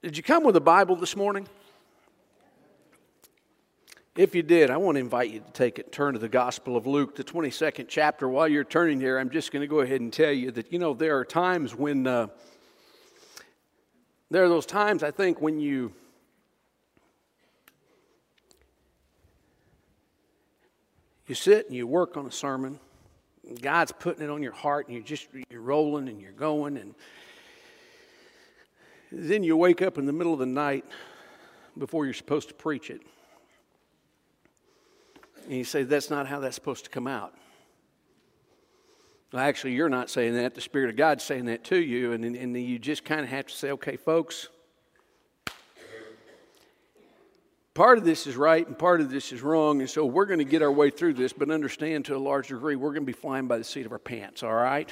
Did you come with a Bible this morning? If you did, I want to invite you to take it, turn to the Gospel of Luke, the 22nd chapter. While you're turning there, I'm just going to go ahead and tell you that, you know, there are times when, uh, there are those times, I think, when you, you sit and you work on a sermon, God's putting it on your heart, and you're just, you're rolling and you're going, and then you wake up in the middle of the night before you're supposed to preach it. And you say, that's not how that's supposed to come out. Well, actually, you're not saying that. The Spirit of God's saying that to you. And, and you just kind of have to say, okay, folks, part of this is right and part of this is wrong. And so we're going to get our way through this, but understand to a large degree, we're going to be flying by the seat of our pants, all right?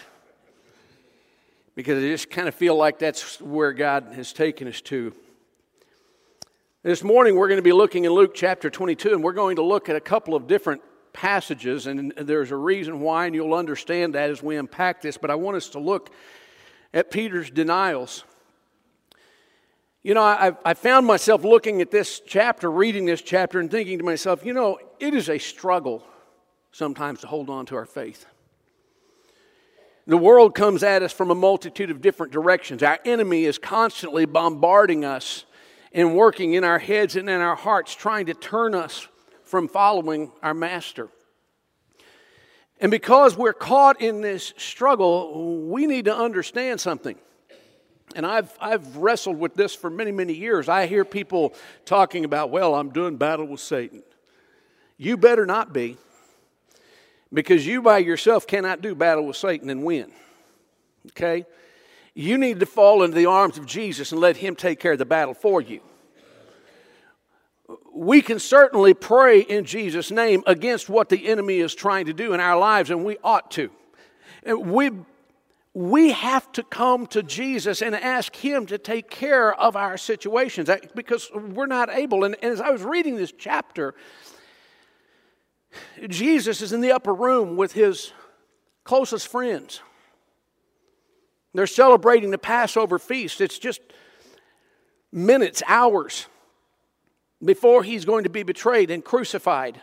Because I just kind of feel like that's where God has taken us to. This morning, we're going to be looking in Luke chapter 22, and we're going to look at a couple of different passages, and there's a reason why, and you'll understand that as we unpack this. But I want us to look at Peter's denials. You know, I, I found myself looking at this chapter, reading this chapter, and thinking to myself, you know, it is a struggle sometimes to hold on to our faith. The world comes at us from a multitude of different directions. Our enemy is constantly bombarding us and working in our heads and in our hearts, trying to turn us from following our master. And because we're caught in this struggle, we need to understand something. And I've, I've wrestled with this for many, many years. I hear people talking about, well, I'm doing battle with Satan. You better not be. Because you by yourself cannot do battle with Satan and win. Okay? You need to fall into the arms of Jesus and let Him take care of the battle for you. We can certainly pray in Jesus' name against what the enemy is trying to do in our lives, and we ought to. We, we have to come to Jesus and ask Him to take care of our situations uh, because we're not able. And, and as I was reading this chapter, Jesus is in the upper room with his closest friends. They're celebrating the Passover feast. It's just minutes, hours before he's going to be betrayed and crucified.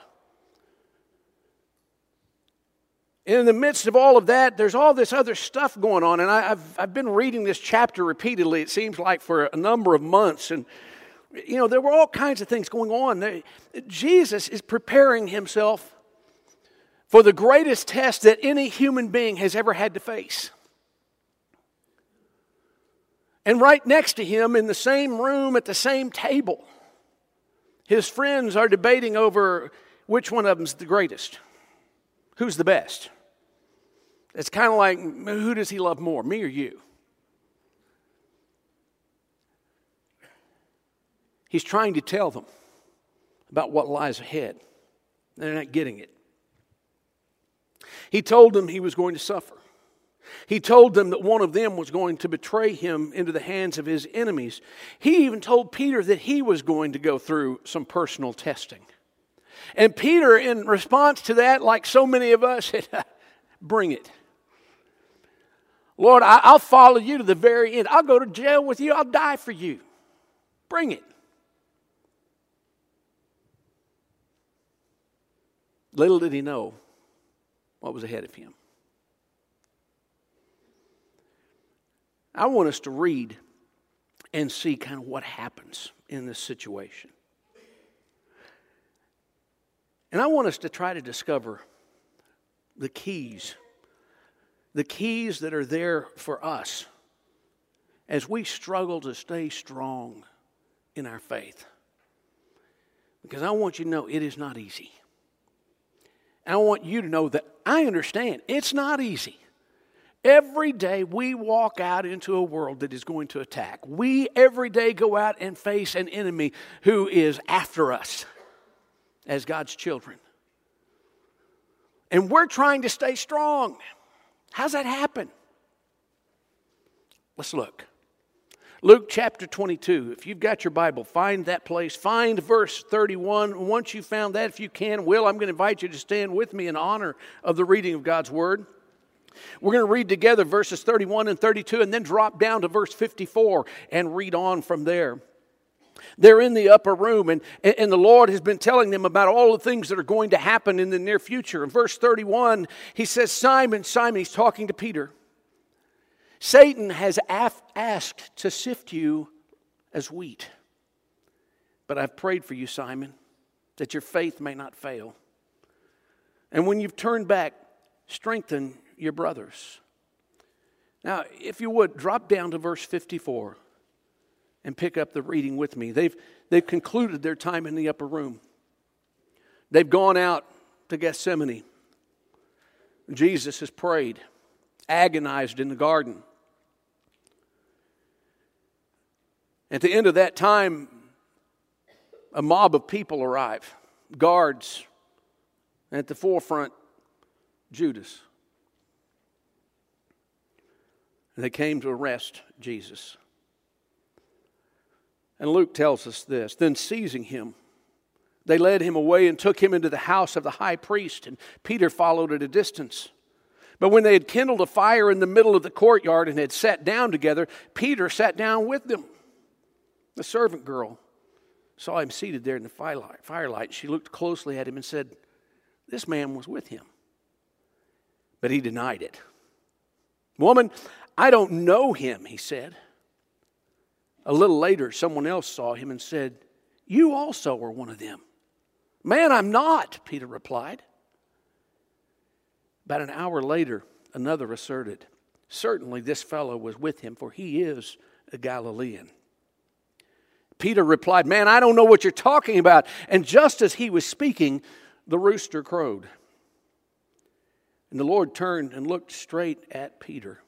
And in the midst of all of that, there's all this other stuff going on. And I, have I've been reading this chapter repeatedly, it seems like, for a number of months. And you know, there were all kinds of things going on. Jesus is preparing himself for the greatest test that any human being has ever had to face. And right next to him, in the same room at the same table, his friends are debating over which one of them's the greatest. Who's the best? It's kind of like who does he love more, me or you? He's trying to tell them about what lies ahead. They're not getting it. He told them he was going to suffer. He told them that one of them was going to betray him into the hands of his enemies. He even told Peter that he was going to go through some personal testing. And Peter, in response to that, like so many of us, said, Bring it. Lord, I'll follow you to the very end. I'll go to jail with you. I'll die for you. Bring it. Little did he know what was ahead of him. I want us to read and see kind of what happens in this situation. And I want us to try to discover the keys, the keys that are there for us as we struggle to stay strong in our faith. Because I want you to know it is not easy. And I want you to know that I understand it's not easy. Every day we walk out into a world that is going to attack. We every day go out and face an enemy who is after us as God's children. And we're trying to stay strong. How's that happen? Let's look. Luke chapter 22. If you've got your Bible, find that place. Find verse 31. Once you've found that, if you can, Will, I'm going to invite you to stand with me in honor of the reading of God's Word. We're going to read together verses 31 and 32 and then drop down to verse 54 and read on from there. They're in the upper room, and, and the Lord has been telling them about all the things that are going to happen in the near future. In verse 31, he says, Simon, Simon, he's talking to Peter. Satan has af- asked to sift you as wheat. But I've prayed for you, Simon, that your faith may not fail. And when you've turned back, strengthen your brothers. Now, if you would, drop down to verse 54 and pick up the reading with me. They've, they've concluded their time in the upper room, they've gone out to Gethsemane. Jesus has prayed, agonized in the garden. At the end of that time, a mob of people arrive, guards, and at the forefront, Judas. And they came to arrest Jesus. And Luke tells us this Then seizing him, they led him away and took him into the house of the high priest, and Peter followed at a distance. But when they had kindled a fire in the middle of the courtyard and had sat down together, Peter sat down with them. The servant girl saw him seated there in the firelight. She looked closely at him and said, This man was with him. But he denied it. Woman, I don't know him, he said. A little later, someone else saw him and said, You also are one of them. Man, I'm not, Peter replied. About an hour later, another asserted, Certainly this fellow was with him, for he is a Galilean. Peter replied, Man, I don't know what you're talking about. And just as he was speaking, the rooster crowed. And the Lord turned and looked straight at Peter.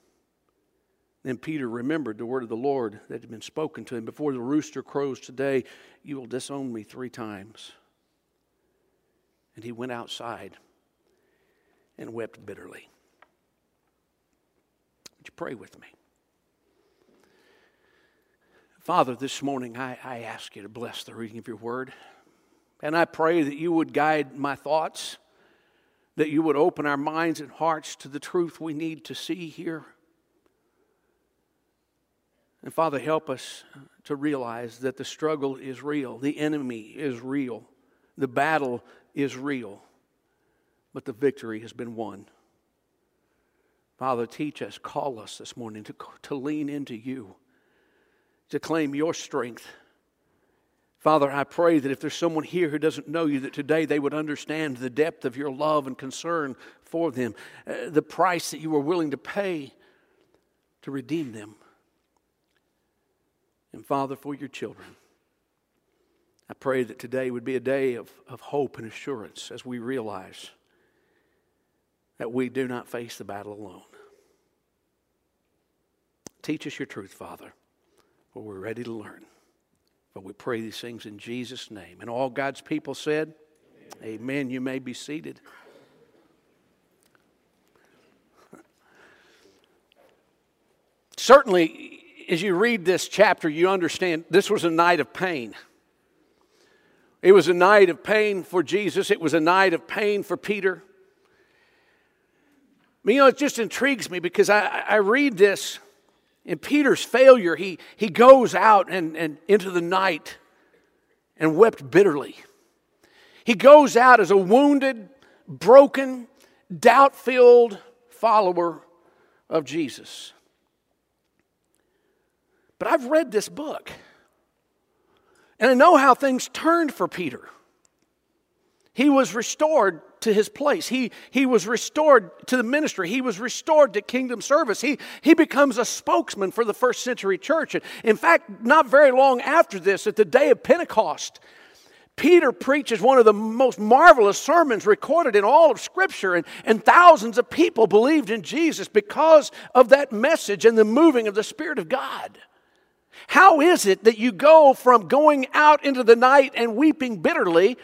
Then Peter remembered the word of the Lord that had been spoken to him Before the rooster crows today, you will disown me three times. And he went outside and wept bitterly. Would you pray with me? Father, this morning I, I ask you to bless the reading of your word. And I pray that you would guide my thoughts, that you would open our minds and hearts to the truth we need to see here. And Father, help us to realize that the struggle is real, the enemy is real, the battle is real, but the victory has been won. Father, teach us, call us this morning to, to lean into you, to claim your strength. Father, I pray that if there's someone here who doesn't know you, that today they would understand the depth of your love and concern for them, uh, the price that you were willing to pay to redeem them. And Father, for your children, I pray that today would be a day of, of hope and assurance as we realize that we do not face the battle alone. Teach us your truth, Father, for we're ready to learn. But we pray these things in Jesus' name. And all God's people said, Amen. Amen. You may be seated. Certainly, as you read this chapter, you understand this was a night of pain. It was a night of pain for Jesus, it was a night of pain for Peter. You know, it just intrigues me because I, I read this in Peter's failure, he, he goes out and, and into the night and wept bitterly. He goes out as a wounded, broken, doubt filled follower of Jesus. But I've read this book. And I know how things turned for Peter. He was restored to his place. He, he was restored to the ministry. He was restored to kingdom service. He, he becomes a spokesman for the first century church. And in fact, not very long after this, at the day of Pentecost, Peter preaches one of the most marvelous sermons recorded in all of Scripture, and, and thousands of people believed in Jesus because of that message and the moving of the Spirit of God. How is it that you go from going out into the night and weeping bitterly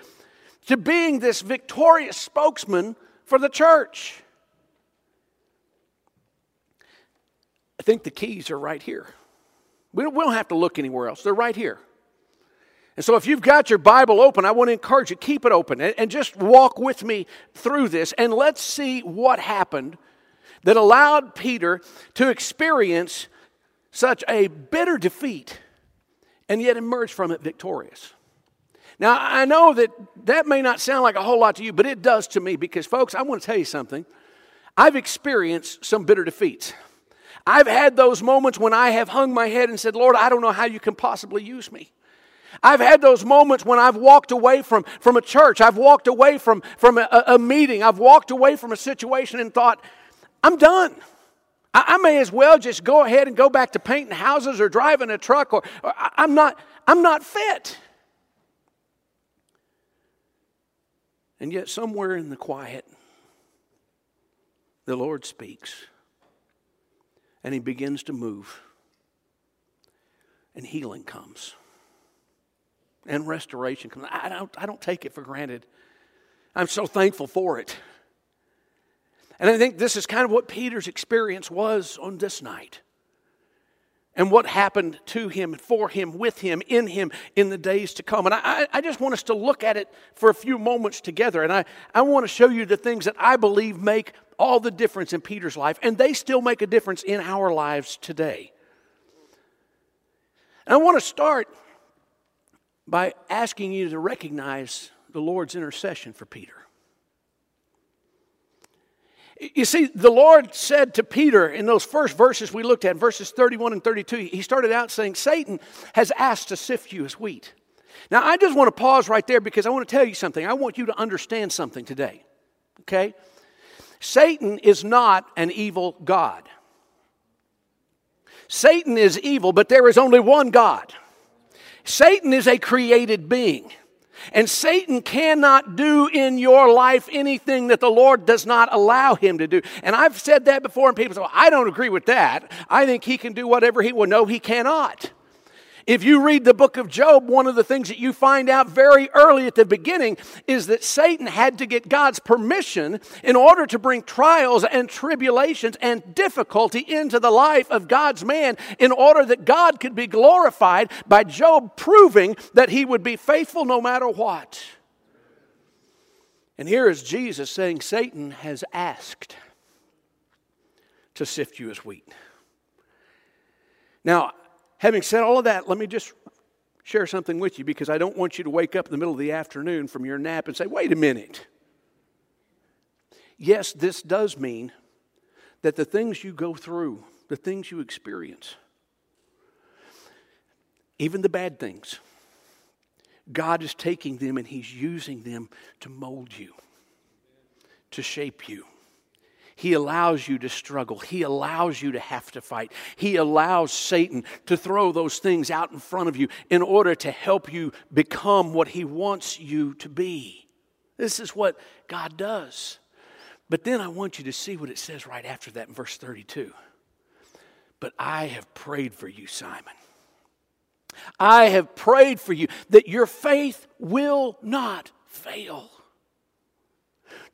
to being this victorious spokesman for the church? I think the keys are right here. We don't, we don't have to look anywhere else, they're right here. And so, if you've got your Bible open, I want to encourage you, keep it open and, and just walk with me through this and let's see what happened that allowed Peter to experience such a bitter defeat and yet emerge from it victorious. Now, I know that that may not sound like a whole lot to you, but it does to me because, folks, I want to tell you something. I've experienced some bitter defeats. I've had those moments when I have hung my head and said, Lord, I don't know how you can possibly use me. I've had those moments when I've walked away from, from a church. I've walked away from, from a, a meeting. I've walked away from a situation and thought, I'm done. I, I, may as well just go ahead and go back to painting houses or driving a truck or, or I'm not, I'm not fit. And yet, somewhere in the quiet, the Lord speaks and He begins to move, and healing comes and restoration comes. I don't, I don't take it for granted. I'm so thankful for it. And I think this is kind of what Peter's experience was on this night. And what happened to him, for him, with him, in him in the days to come. And I, I just want us to look at it for a few moments together. And I, I want to show you the things that I believe make all the difference in Peter's life, and they still make a difference in our lives today. And I want to start by asking you to recognize the Lord's intercession for Peter. You see, the Lord said to Peter in those first verses we looked at, verses 31 and 32, he started out saying, Satan has asked to sift you as wheat. Now, I just want to pause right there because I want to tell you something. I want you to understand something today. Okay? Satan is not an evil God. Satan is evil, but there is only one God. Satan is a created being. And Satan cannot do in your life anything that the Lord does not allow him to do. And I've said that before, and people say, well, I don't agree with that. I think he can do whatever he will. No, he cannot. If you read the book of Job, one of the things that you find out very early at the beginning is that Satan had to get God's permission in order to bring trials and tribulations and difficulty into the life of God's man in order that God could be glorified by Job proving that he would be faithful no matter what. And here is Jesus saying, Satan has asked to sift you as wheat. Now, Having said all of that, let me just share something with you because I don't want you to wake up in the middle of the afternoon from your nap and say, wait a minute. Yes, this does mean that the things you go through, the things you experience, even the bad things, God is taking them and He's using them to mold you, to shape you. He allows you to struggle. He allows you to have to fight. He allows Satan to throw those things out in front of you in order to help you become what he wants you to be. This is what God does. But then I want you to see what it says right after that in verse 32. But I have prayed for you, Simon. I have prayed for you that your faith will not fail.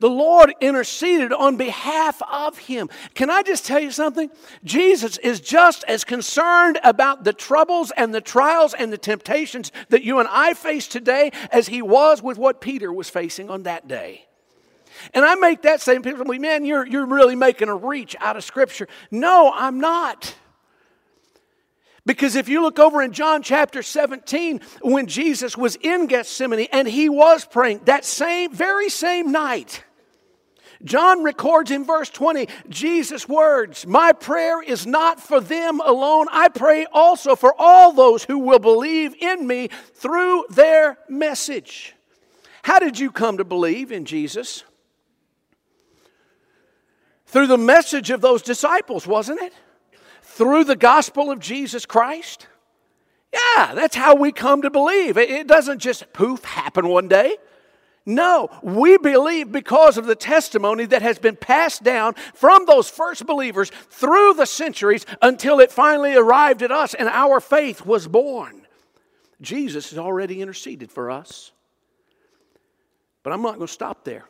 The Lord interceded on behalf of him. Can I just tell you something? Jesus is just as concerned about the troubles and the trials and the temptations that you and I face today as he was with what Peter was facing on that day. And I make that same people man, you're, you're really making a reach out of Scripture. No, I'm not. Because if you look over in John chapter 17, when Jesus was in Gethsemane and he was praying that same, very same night, John records in verse 20 Jesus' words My prayer is not for them alone. I pray also for all those who will believe in me through their message. How did you come to believe in Jesus? Through the message of those disciples, wasn't it? Through the gospel of Jesus Christ? Yeah, that's how we come to believe. It doesn't just poof happen one day. No, we believe because of the testimony that has been passed down from those first believers through the centuries until it finally arrived at us and our faith was born. Jesus has already interceded for us. But I'm not going to stop there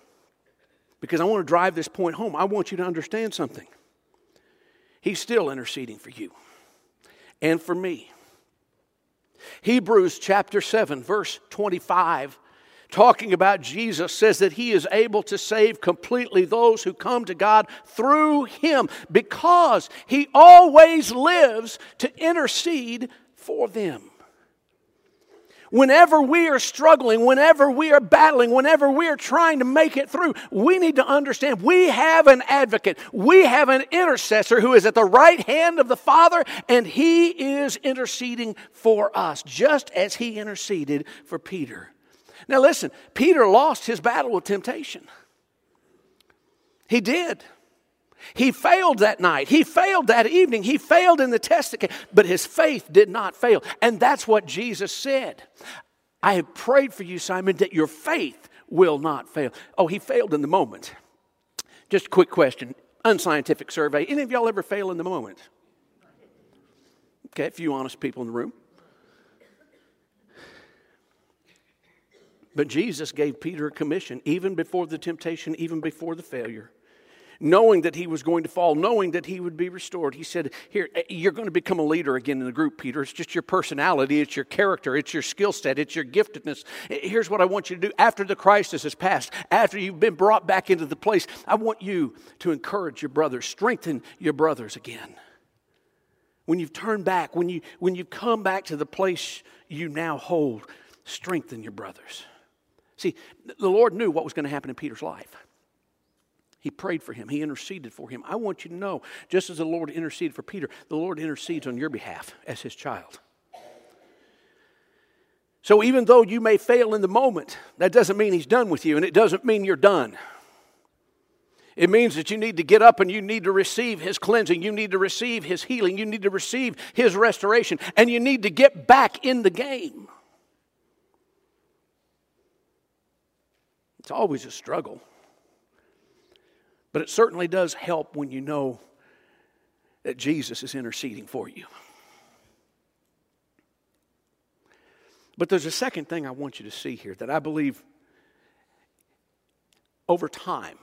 because I want to drive this point home. I want you to understand something. He's still interceding for you and for me. Hebrews chapter 7, verse 25 talking about Jesus, says that he is able to save completely those who come to God through him because he always lives to intercede for them. Whenever we are struggling, whenever we are battling, whenever we are trying to make it through, we need to understand we have an advocate. We have an intercessor who is at the right hand of the Father, and he is interceding for us, just as he interceded for Peter. Now, listen, Peter lost his battle with temptation. He did. He failed that night. He failed that evening. He failed in the test, but his faith did not fail. And that's what Jesus said. I have prayed for you, Simon, that your faith will not fail. Oh, he failed in the moment. Just a quick question unscientific survey. Any of y'all ever fail in the moment? Okay, a few honest people in the room. But Jesus gave Peter a commission even before the temptation, even before the failure knowing that he was going to fall, knowing that he would be restored. He said, Here, eh, you're going to become a leader again in the group, Peter. It's just your personality, it's your character, it's your skill set, it's your giftedness. Eh, here's what I want you to do after the crisis has passed, after you've been brought back into the place, I want you to encourage your brothers, strengthen your brothers again. When you've turned back, when, you, when you've come back to the place you now hold, strengthen your brothers. See, the Lord knew what was going to happen in Peter's life. He prayed for him, he interceded for him. I want you to know, just as the Lord interceded for Peter, the Lord intercedes on your behalf as his child. So even though you may fail in the moment, that doesn't mean he's done with you, and it doesn't mean you're done. It means that you need to get up and you need to receive His cleansing. You need to receive His healing. You need to receive His restoration. And you need to get back in the game. It's always a struggle. But it certainly does help when you know that Jesus is interceding for you. But there's a second thing I want you to see here that I believe over time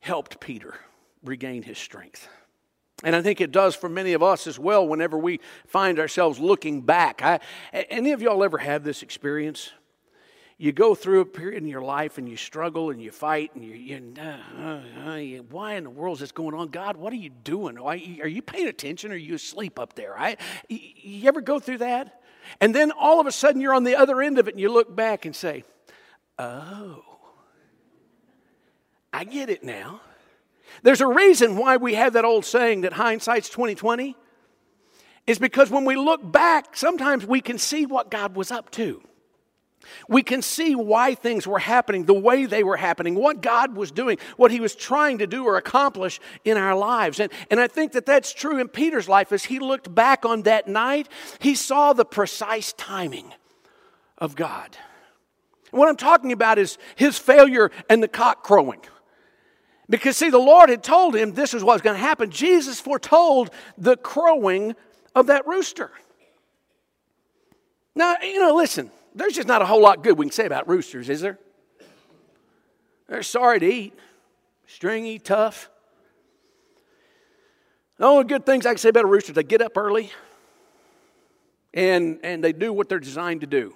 helped Peter regain his strength. And I think it does for many of us as well whenever we find ourselves looking back. I, any of y'all ever have this experience? You go through a period in your life and you struggle and you fight and you, you uh, uh, why in the world is this going on? God, what are you doing? Why, Are you paying attention or are you asleep up there? I, you ever go through that? And then all of a sudden you're on the other end of it and you look back and say, oh, I get it now. There's a reason why we have that old saying that hindsight's 2020 is because when we look back, sometimes we can see what God was up to. We can see why things were happening the way they were happening, what God was doing, what He was trying to do or accomplish in our lives. And, and I think that that's true in Peter's life. As he looked back on that night, he saw the precise timing of God. What I'm talking about is his failure and the cock crowing. Because, see, the Lord had told him this is what was going to happen. Jesus foretold the crowing of that rooster. Now, you know, listen there's just not a whole lot good we can say about roosters, is there? They're sorry to eat, stringy, tough. The only good things I can say about a rooster is they get up early and, and they do what they're designed to do.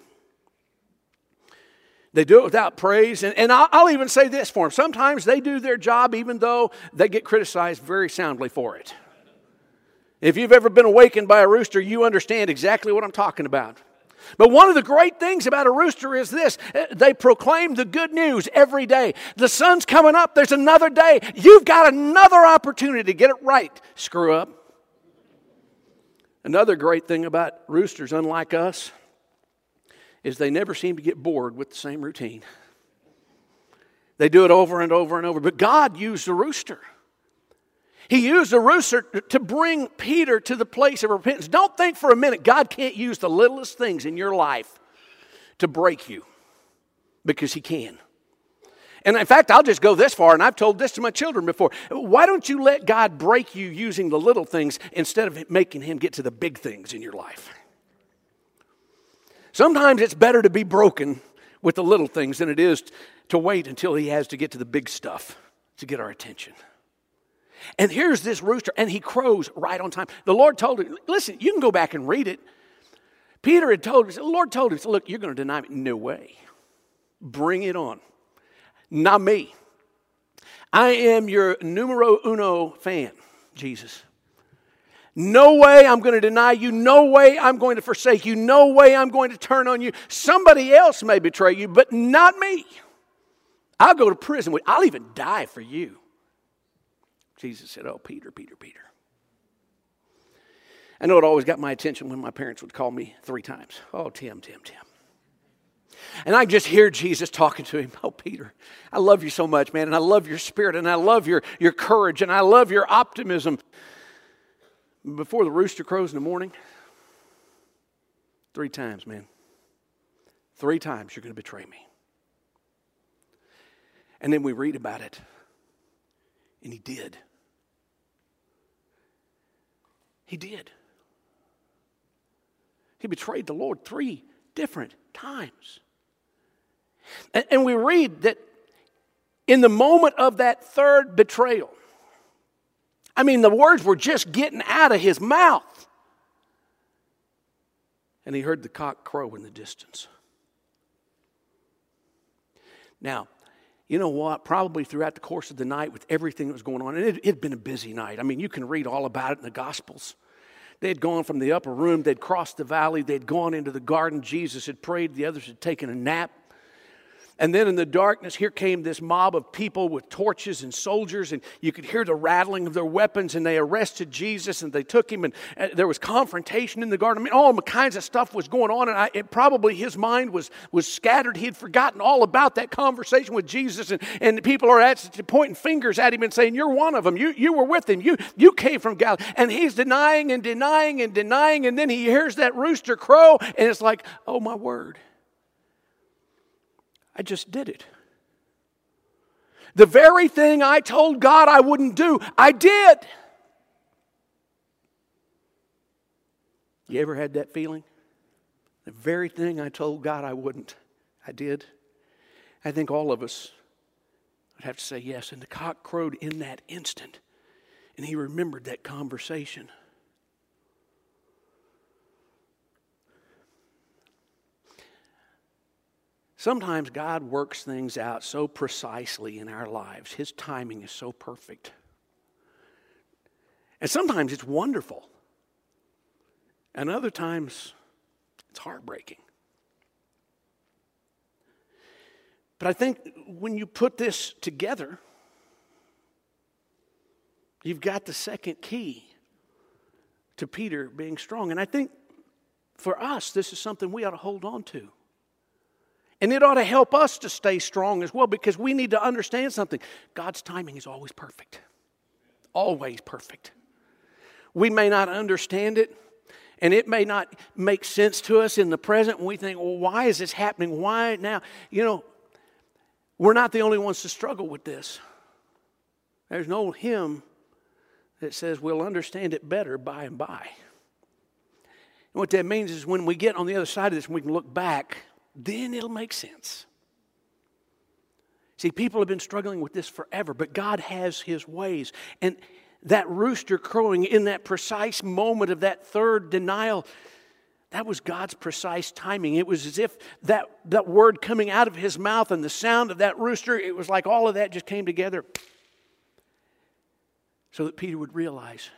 They do it without praise. And, and I'll, I'll even say this for them. Sometimes they do their job even though they get criticized very soundly for it. If you've ever been awakened by a rooster, you understand exactly what I'm talking about. But one of the great things about a rooster is this uh, they proclaim the good news every day. The sun's coming up, there's another day. You've got another opportunity to get it right. Screw up. Another great thing about roosters, unlike us, is they never seem to get bored with the same routine. They do it over and over and over. But God used a rooster. He used a rooster to bring Peter to the place of repentance. Don't think for a minute God can't use the littlest things in your life to break you because He can. And in fact, I'll just go this far, and I've told this to my children before. Why don't you let God break you using the little things instead of making Him get to the big things in your life? Sometimes it's better to be broken with the little things than it is to wait until He has to get to the big stuff to get our attention. And here's this rooster, and he crows right on time. The Lord told him, listen, you can go back and read it. Peter had told him, the Lord told him, Look, you're going to deny me. No way. Bring it on. Not me. I am your numero uno fan, Jesus. No way I'm going to deny you. No way I'm going to forsake you. No way I'm going to turn on you. Somebody else may betray you, but not me. I'll go to prison. I'll even die for you. Jesus said, Oh, Peter, Peter, Peter. I know it always got my attention when my parents would call me three times. Oh, Tim, Tim, Tim. And I just hear Jesus talking to him. Oh, Peter, I love you so much, man. And I love your spirit and I love your, your courage and I love your optimism. Before the rooster crows in the morning, three times, man. Three times you're going to betray me. And then we read about it. And he did. He did. He betrayed the Lord three different times. And, and we read that in the moment of that third betrayal, I mean, the words were just getting out of his mouth. And he heard the cock crow in the distance. Now, you know what? Probably throughout the course of the night, with everything that was going on, and it had been a busy night. I mean, you can read all about it in the Gospels. They had gone from the upper room, they'd crossed the valley, they'd gone into the garden. Jesus had prayed, the others had taken a nap. And then in the darkness, here came this mob of people with torches and soldiers, and you could hear the rattling of their weapons. And they arrested Jesus and they took him, and uh, there was confrontation in the garden. I mean, all kinds of stuff was going on, and I, it, probably his mind was, was scattered. He had forgotten all about that conversation with Jesus, and, and people are at, pointing fingers at him and saying, You're one of them. You, you were with him. You, you came from Galilee. And he's denying and denying and denying, and then he hears that rooster crow, and it's like, Oh, my word. I just did it. The very thing I told God I wouldn't do, I did. You ever had that feeling? The very thing I told God I wouldn't, I did. I think all of us would have to say yes. And the cock crowed in that instant, and he remembered that conversation. Sometimes God works things out so precisely in our lives, His timing is so perfect. And sometimes it's wonderful, and other times it's heartbreaking. But I think when you put this together, you've got the second key to Peter being strong. And I think for us, this is something we ought to hold on to. And it ought to help us to stay strong as well because we need to understand something. God's timing is always perfect. Always perfect. We may not understand it, and it may not make sense to us in the present. We think, well, why is this happening? Why now? You know, we're not the only ones to struggle with this. There's no hymn that says we'll understand it better by and by. And what that means is when we get on the other side of this, we can look back then it'll make sense. See, people have been struggling with this forever, but God has His ways. And that rooster crowing in that precise moment of that third denial, that was God's precise timing. It was as if that, that word coming out of his mouth and the sound of that rooster, it was like all of that just came together so that Peter would realize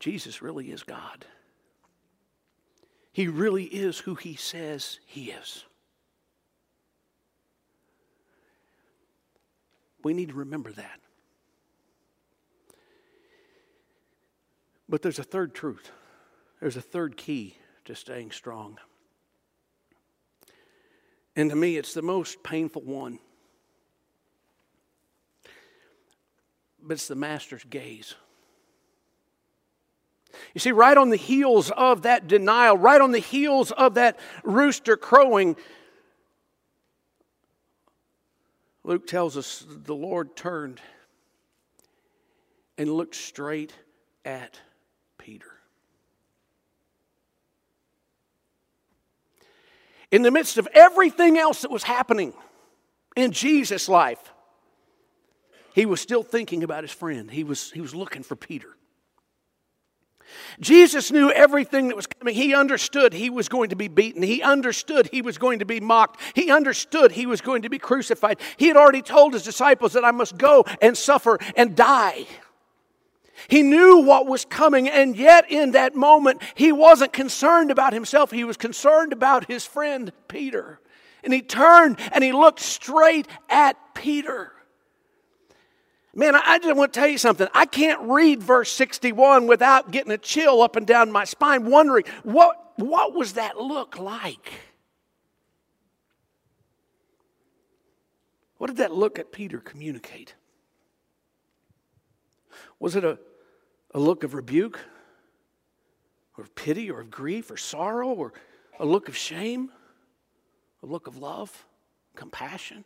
Jesus really is God. He really is who he says he is. We need to remember that. But there's a third truth. There's a third key to staying strong. And to me, it's the most painful one. But it's the master's gaze. You see, right on the heels of that denial, right on the heels of that rooster crowing, Luke tells us the Lord turned and looked straight at Peter. In the midst of everything else that was happening in Jesus' life, he was still thinking about his friend. He was, he was looking for Peter. Jesus knew everything that was coming. He understood he was going to be beaten. He understood he was going to be mocked. He understood he was going to be crucified. He had already told his disciples that I must go and suffer and die. He knew what was coming, and yet in that moment, he wasn't concerned about himself. He was concerned about his friend Peter. And he turned and he looked straight at Peter. Man, I just want to tell you something. I can't read verse 61 without getting a chill up and down my spine, wondering what, what was that look like? What did that look at Peter communicate? Was it a, a look of rebuke, or pity, or of grief, or sorrow, or a look of shame, a look of love, compassion?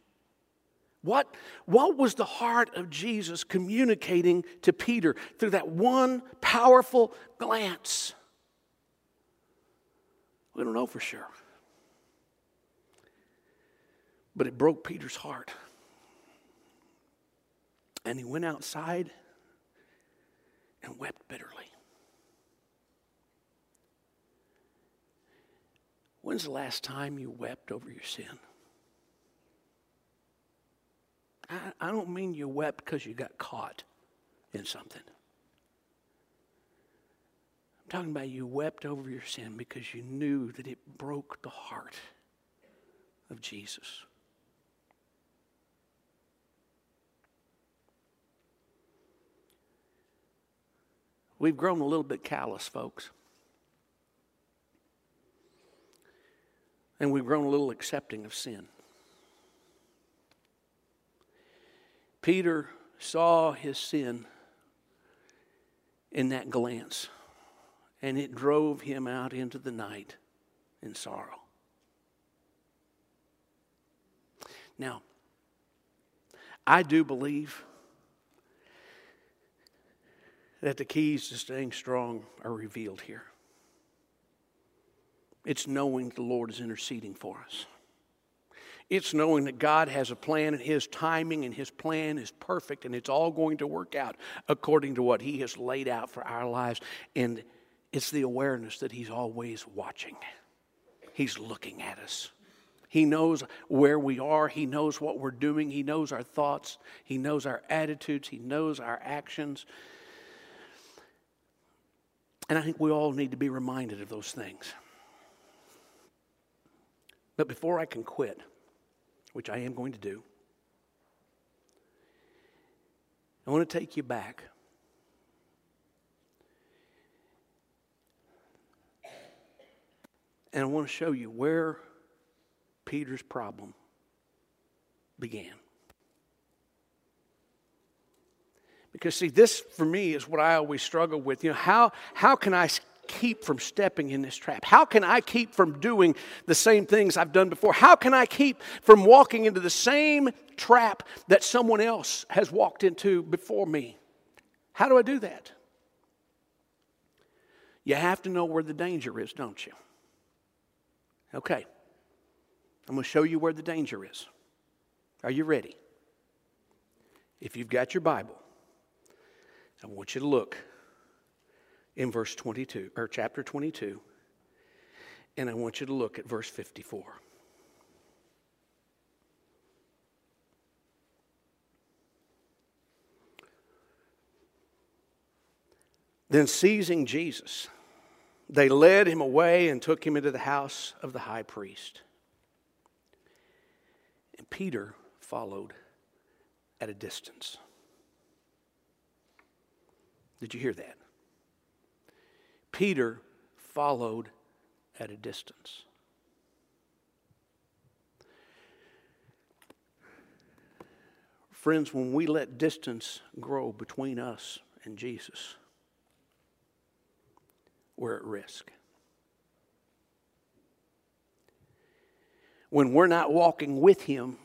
What, what was the heart of Jesus communicating to Peter through that one powerful glance? We don't know for sure. But it broke Peter's heart. And he went outside and wept bitterly. When's the last time you wept over your sin? I, I don't mean you wept because you got caught in something. I'm talking about you wept over your sin because you knew that it broke the heart of Jesus. We've grown a little bit callous, folks. And we've grown a little accepting of sin. Peter saw his sin in that glance, and it drove him out into the night in sorrow. Now, I do believe that the keys to staying strong are revealed here. It's knowing the Lord is interceding for us. It's knowing that God has a plan and His timing and His plan is perfect and it's all going to work out according to what He has laid out for our lives. And it's the awareness that He's always watching, He's looking at us. He knows where we are. He knows what we're doing. He knows our thoughts. He knows our attitudes. He knows our actions. And I think we all need to be reminded of those things. But before I can quit, which I am going to do, I want to take you back. And I want to show you where Peter's problem began. Because, see, this for me is what I always struggle with. You know, how, how can I keep from stepping in this trap? How can I keep from doing the same things I've done before? How can I keep from walking into the same trap that someone else has walked into before me? How do I do that? You have to know where the danger is, don't you? Okay. I'm going to show you where the danger is. Are you ready? If you've got your Bible, I want you to look in verse 22, or chapter 22, and I want you to look at verse 54. Then, seizing Jesus, they led him away and took him into the house of the high priest. And Peter followed at a distance. Did you hear that? Peter followed at a distance. Friends, when we let distance grow between us and Jesus, we're at risk. When we're not walking with Him,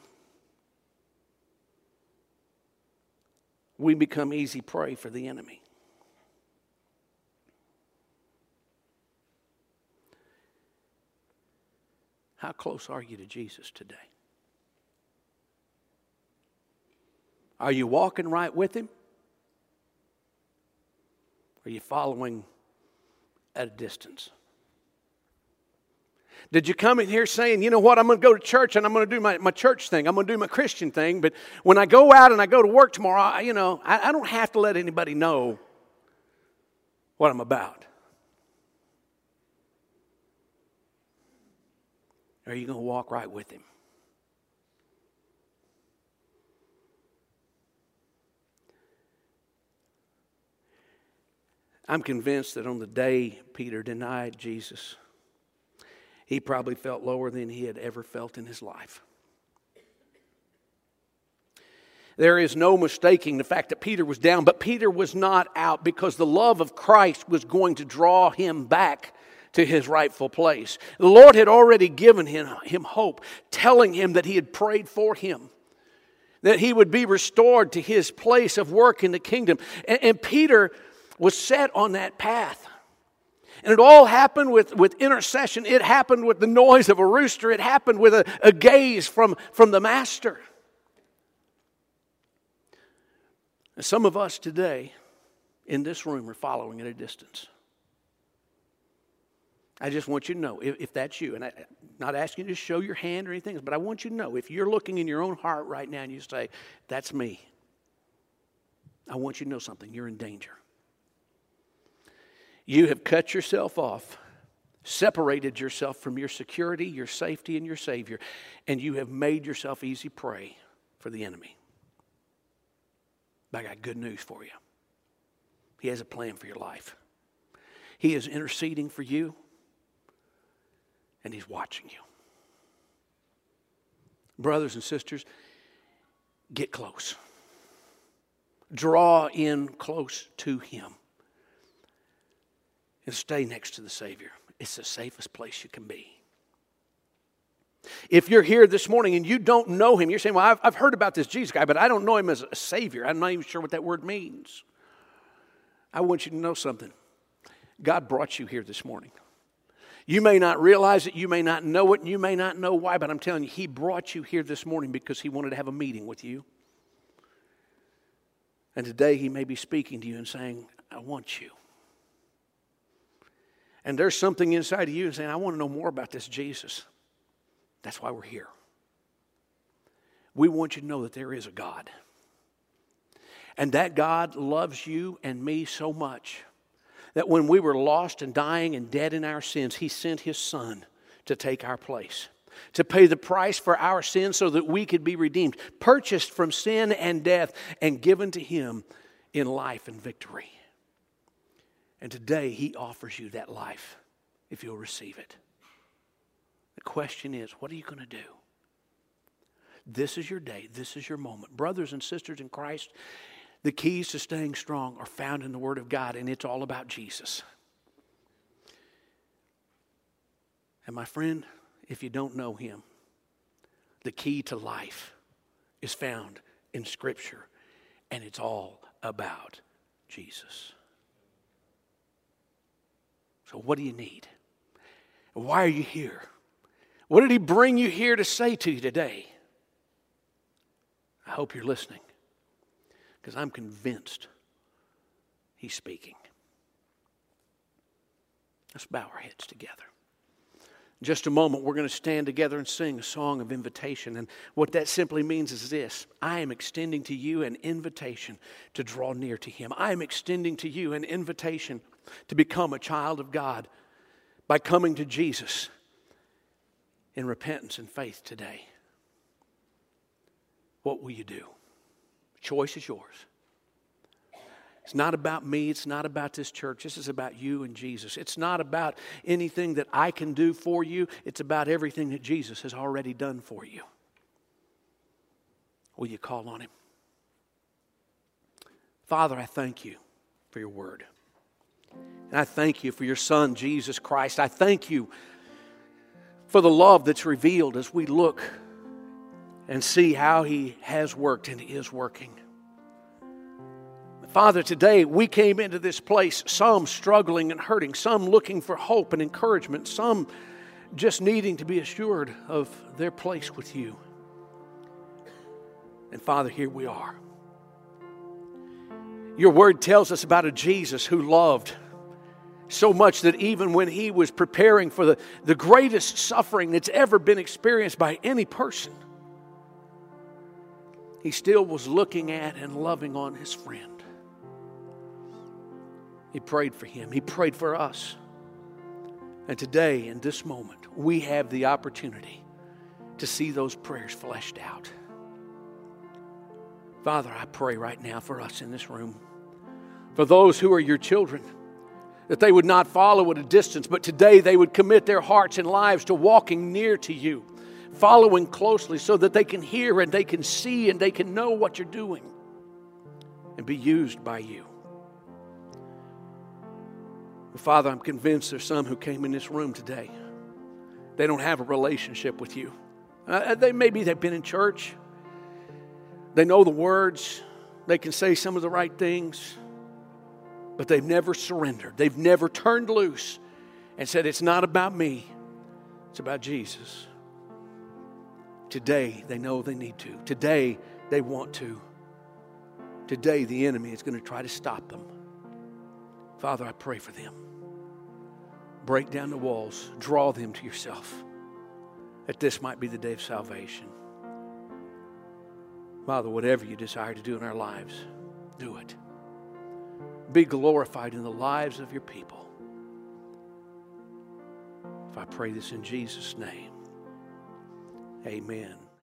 we become easy prey for the enemy. How close are you to Jesus today? Are you walking right with Him? Are you following at a distance? Did you come in here saying, you know what, I'm going to go to church and I'm going to do my, my church thing, I'm going to do my Christian thing, but when I go out and I go to work tomorrow, I, you know, I, I don't have to let anybody know what I'm about? Or are you going to walk right with him? I'm convinced that on the day Peter denied Jesus, he probably felt lower than he had ever felt in his life. There is no mistaking the fact that Peter was down, but Peter was not out because the love of Christ was going to draw him back to his rightful place. The Lord had already given him, him hope, telling him that he had prayed for him, that he would be restored to his place of work in the kingdom. And, and Peter was set on that path. And it all happened with, with intercession. It happened with the noise of a rooster. It happened with a, a gaze from, from the master. And some of us today in this room are following at a distance. I just want you to know if, if that's you, and I'm not asking you to show your hand or anything, but I want you to know if you're looking in your own heart right now and you say, That's me, I want you to know something. You're in danger. You have cut yourself off, separated yourself from your security, your safety, and your Savior, and you have made yourself easy prey for the enemy. But I got good news for you. He has a plan for your life. He is interceding for you, and He's watching you. Brothers and sisters, get close. Draw in close to Him and stay next to the Savior. It's the safest place you can be. If you're here this morning and you don't know him, you're saying, Well, I've, I've heard about this Jesus guy, but I don't know him as a Savior. I'm not even sure what that word means. I want you to know something. God brought you here this morning. You may not realize it, you may not know it, and you may not know why, but I'm telling you, He brought you here this morning because He wanted to have a meeting with you. And today He may be speaking to you and saying, I want you and there's something inside of you saying, I want to know more about this Jesus. That's why we're here. We want you to know that there is a God. And that God loves you and me so much that when we were lost and dying and dead in our sins, He sent His Son to take our place, to pay the price for our sins so that we could be redeemed, purchased from sin and death, and given to Him in life and victory. And today, He offers you that life if you'll receive it. The question is, what are you going to do? This is your day. This is your moment. Brothers and sisters in Christ, the keys to staying strong are found in the Word of God, and it's all about Jesus. And my friend, if you don't know Him, the key to life is found in Scripture, and it's all about Jesus. So, what do you need? Why are you here? What did He bring you here to say to you today? I hope you're listening because I'm convinced He's speaking. Let's bow our heads together. In just a moment, we're going to stand together and sing a song of invitation. And what that simply means is this I am extending to you an invitation to draw near to Him. I am extending to you an invitation to become a child of God by coming to Jesus in repentance and faith today. What will you do? Choice is yours. It's not about me. It's not about this church. This is about you and Jesus. It's not about anything that I can do for you. It's about everything that Jesus has already done for you. Will you call on him? Father, I thank you for your word. And I thank you for your Son, Jesus Christ. I thank you for the love that's revealed as we look and see how He has worked and is working. Father, today we came into this place, some struggling and hurting, some looking for hope and encouragement, some just needing to be assured of their place with you. And Father, here we are. Your word tells us about a Jesus who loved So much that even when he was preparing for the, the greatest suffering that's ever been experienced by any person, he still was looking at and loving on his friend. He prayed for him, he prayed for us. And today, in this moment, we have the opportunity to see those prayers fleshed out. Father, I pray right now for us in this room, for those who are your children, that they would not follow at a distance, but today they would commit their hearts and lives to walking near to you, following closely so that they can hear and they can see and they can know what you're doing and be used by you. Father, I'm convinced there's some who came in this room today. They don't have a relationship with you. Uh, they maybe they've been in church. They know the words. They can say some of the right things. But they've never surrendered. They've never turned loose and said, It's not about me, it's about Jesus. Today, they know they need to. Today, they want to. Today, the enemy is going to try to stop them. Father, I pray for them. Break down the walls, draw them to yourself, that this might be the day of salvation. Father, whatever you desire to do in our lives, do it. Be glorified in the lives of your people. If I pray this in Jesus' name, amen.